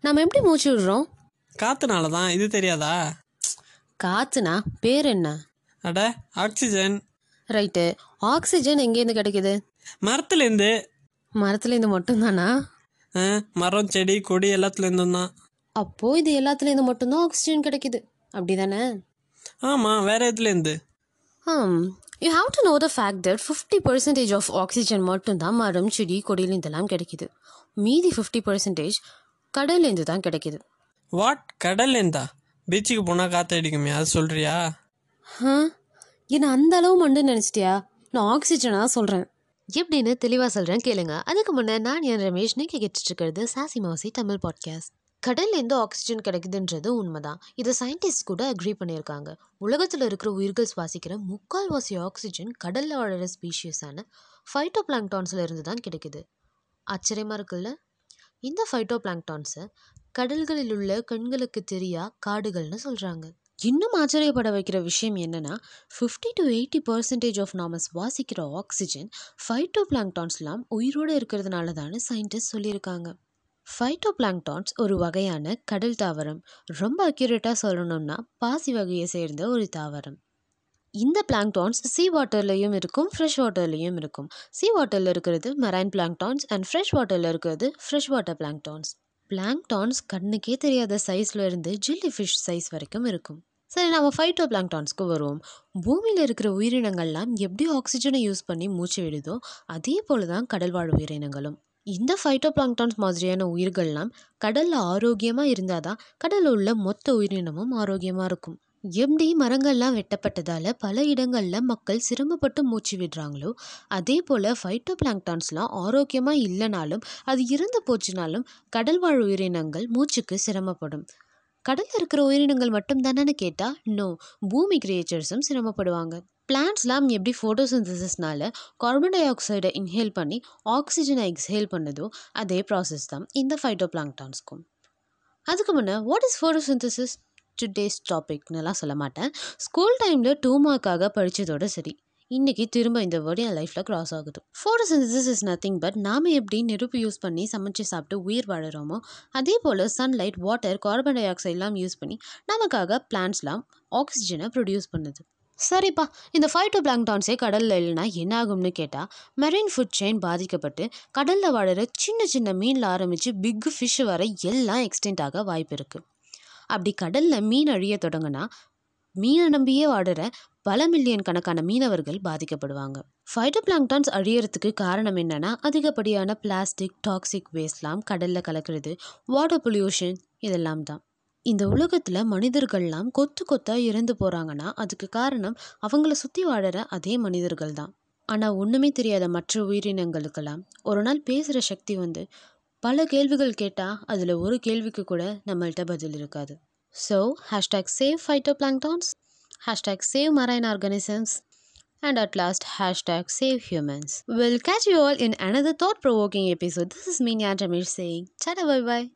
நம்ம எப்படி மூச்சு விடுறோம்? காற்றுனால தான் இது தெரியாதா? காத்துனா பேர் என்ன? அட ஆக்சிஜன். ரைட்டு. ஆக்சிஜன் எங்கேருந்து கிடைக்குது? மரத்துலேருந்து. மரத்துலேருந்து மட்டும்தானா? ஆ, மரம் செடி கொடி எல்லாத்துலேருந்தும் தான் அப்போ இது எல்லாத்துலேருந்து மட்டும்தான் ஆக்சிஜன் கிடைக்குது. அப்படிதானே? ஆமாம் வேற எதுலேருந்து? ஆம். You have to know the fact that fifty percentage of oxygen மட்டும்தான் மரம் செடி கொடியிலேருந்தெல்லாம் கிடைக்குது. மீதி ஃபிஃப்டி பர்சன்டேஜ் கடல்லேருந்து தான் கிடைக்குது. வாட் கடல்லேருந்தா பீச்சுக்கு போனால் காற்று அடிக்குமே அது சொல்கிறியா ஆ என்ன அந்த அளவு மண்டு நினச்சிட்டியா? நான் ஆக்சிஜனாக சொல்கிறேன் எப்படின்னு தெளிவாக சொல்கிறேன் கேளுங்க. அதுக்கு முன்னே நான் என் ரமேஷ் நீங்கள் கேட்டுட்டு இருக்கிறது சாசி மாசி தமிழ் பாட்காஸ்ட் கடல்லேருந்து ஆக்சிஜன் கிடைக்குதுன்றது உண்மைதான். இதை சயின்டிஸ்ட் கூட அக்ரி பண்ணியிருக்காங்க. உலகத்தில் இருக்கிற உயிர்கள் சுவாசிக்கிற முக்கால்வாசி ஆக்சிஜன் கடலில் வாழற ஸ்பீஷியஸான ஃபைட்டோ பிளாங்டான்ஸில் இருந்து தான் கிடைக்குது. ஆச்சரியமாக இருக்குல்ல? இந்த ஃபைட்டோ பிளாங்டான்ஸை கடல்களில் உள்ள கண்களுக்கு தெரியா காடுகள்னு சொல்கிறாங்க இன்னும் ஆச்சரியப்பட வைக்கிற விஷயம் என்னென்னா fifty to eighty percentage of நாம சுவாசிக்கிற ஆக்சிஜன் ஃபைட்டோ பிளாங்டான்ஸ்லாம் உயிரோடு இருக்கிறதுனால தான் சயின்டிஸ்ட் சொல்லியிருக்காங்க. ஃபைட்டோ பிளாங்டான்ஸ் ஒரு வகையான கடல் தாவரம். ரொம்ப அக்யூரேட்டாக சொல்லணும்னா பாசி வகையை சேர்ந்த ஒரு தாவரம். இந்த பிளாங்டான்ஸ் சீ வாட்டர்லேயும் இருக்கும் ஃப்ரெஷ் வாட்டர்லேயும் இருக்கும். சீ வாட்டரில் இருக்கிறது மெரைன் பிளாங்டான்ஸ் அண்ட் ஃப்ரெஷ் வாட்டரில் இருக்கிறது ஃப்ரெஷ் வாட்டர் பிளாங்டான்ஸ் பிளாங்டான்ஸ் கண்ணுக்கே தெரியாத சைஸில் இருந்து ஜில்லி ஃபிஷ் சைஸ் வரைக்கும் இருக்கும். சரி நம்ம ஃபைட்டோ பிளாங்டான்ஸ்க்கு வருவோம். பூமியில் இருக்கிற உயிரினங்கள்லாம் எப்படி ஆக்சிஜனை யூஸ் பண்ணி மூச்சு விடுதோ அதே போல தான் கடல் வாழ் உயிரினங்களும். இந்த ஃபைட்டோ பிளாங்டான்ஸ் மாதிரியான உயிர்கள்லாம் கடலில் ஆரோக்கியமாக இருந்தால் தான் கடலில் உள்ள மொத்த உயிரினமும் ஆரோக்கியமாக இருக்கும். எப்படி மரங்கள்லாம் வெட்டப்பட்டதால் பல இடங்களில் மக்கள் சிரமப்பட்டு மூச்சு விடுறாங்களோ அதே போல் ஃபைட்டோ பிளாங்டான்ஸ்லாம் ஆரோக்கியமாக இல்லைனாலும் அது இறந்து போச்சுனாலும் கடல் வாழ் உயிரினங்கள் மூச்சுக்கு சிரமப்படும். கடலில் இருக்கிற உயிரினங்கள் மட்டும் தானேன்னு கேட்டால் நோ பூமி கிரியேச்சர்ஸும் சிரமப்படுவாங்க. பிளான்ட்ஸ்லாம் எப்படி ஃபோட்டோசிந்தசிஸ்னால கார்பன் டை ஆக்சைடை இன்ஹேல் பண்ணி ஆக்சிஜனை எக்ஸ்ஹேல் பண்ணுதோ அதே ப்ராசஸ் தான் இந்த ஃபைட்டோ பிளாங்டான்ஸ்க்கும் அதுக்கு முன்னே வாட் இஸ் ஃபோட்டோசிந்தசிஸ் டுடேஸ் டாபிக்னுலாம் சொல்ல மாட்டேன். ஸ்கூல் டைமில் டூ மார்க்காக படித்ததோட சரி. இன்றைக்கி திரும்ப இந்த வேர்டு என் லைஃப்பில் கிராஸ் ஆகுது. ஃபோட்டோசிந்தசிஸ் இஸ் நத்திங் பட் நாம் எப்படி நெருப்பு யூஸ் பண்ணி சமைச்சு சாப்பிட்டு உயிர் வாழறோமோ அதே போல் சன்லைட் வாட்டர் கார்பன் டை ஆக்சைட்லாம் யூஸ் பண்ணி நமக்காக பிளான்ட்ஸ்லாம் ஆக்சிஜனை ப்ரொடியூஸ் பண்ணுது. சரிப்பா இந்த ஃபைட்டோ பிளாங்டான்ஸே கடலில் இல்லைன்னா என்ன ஆகும்னு கேட்டால் மெரீன் ஃபுட் செயின் பாதிக்கப்பட்டு கடலில் வாழற சின்ன சின்ன மீனில் ஆரம்பித்து பிக் ஃபிஷ் வர எல்லாம் எக்ஸ்டென்ட் ஆக வாய்ப்பு இருக்குது அப்படி கடலில் மீன் அழிய தொடங்கினா மீனை நம்பியே வாடுற பல மில்லியன் கணக்கான மீனவர்கள் பாதிக்கப்படுவாங்க. ஃபைட்டோ பிளாங்டான்ஸ் அழியறதுக்கு காரணம் என்னென்னா அதிகப்படியான பிளாஸ்டிக் டாக்ஸிக் வேஸ்ட்லாம் கடலில் கலக்கிறது வாட்டர் பொல்யூஷன் இதெல்லாம் தான். இந்த உலகத்தில் மனிதர்கள்லாம் கொத்து கொத்தாக இறந்து போகிறாங்கன்னா அதுக்கு காரணம் அவங்கள சுற்றி வாழற அதே மனிதர்கள் தான். ஆனால் ஒன்றுமே தெரியாத மற்ற உயிரினங்களுக்கெல்லாம் ஒரு நாள் பேசுகிற சக்தி வந்து பல கேள்விகள் கேட்டால் அதில் ஒரு கேள்விக்கு கூட நம்மள்கிட்ட பதில் இருக்காது so hashtag save phyto planktons hashtag save marine organisms and at last hashtag save humans will catch you all in another thought provoking episode this is me and your Ramesh saying சட bye பாய்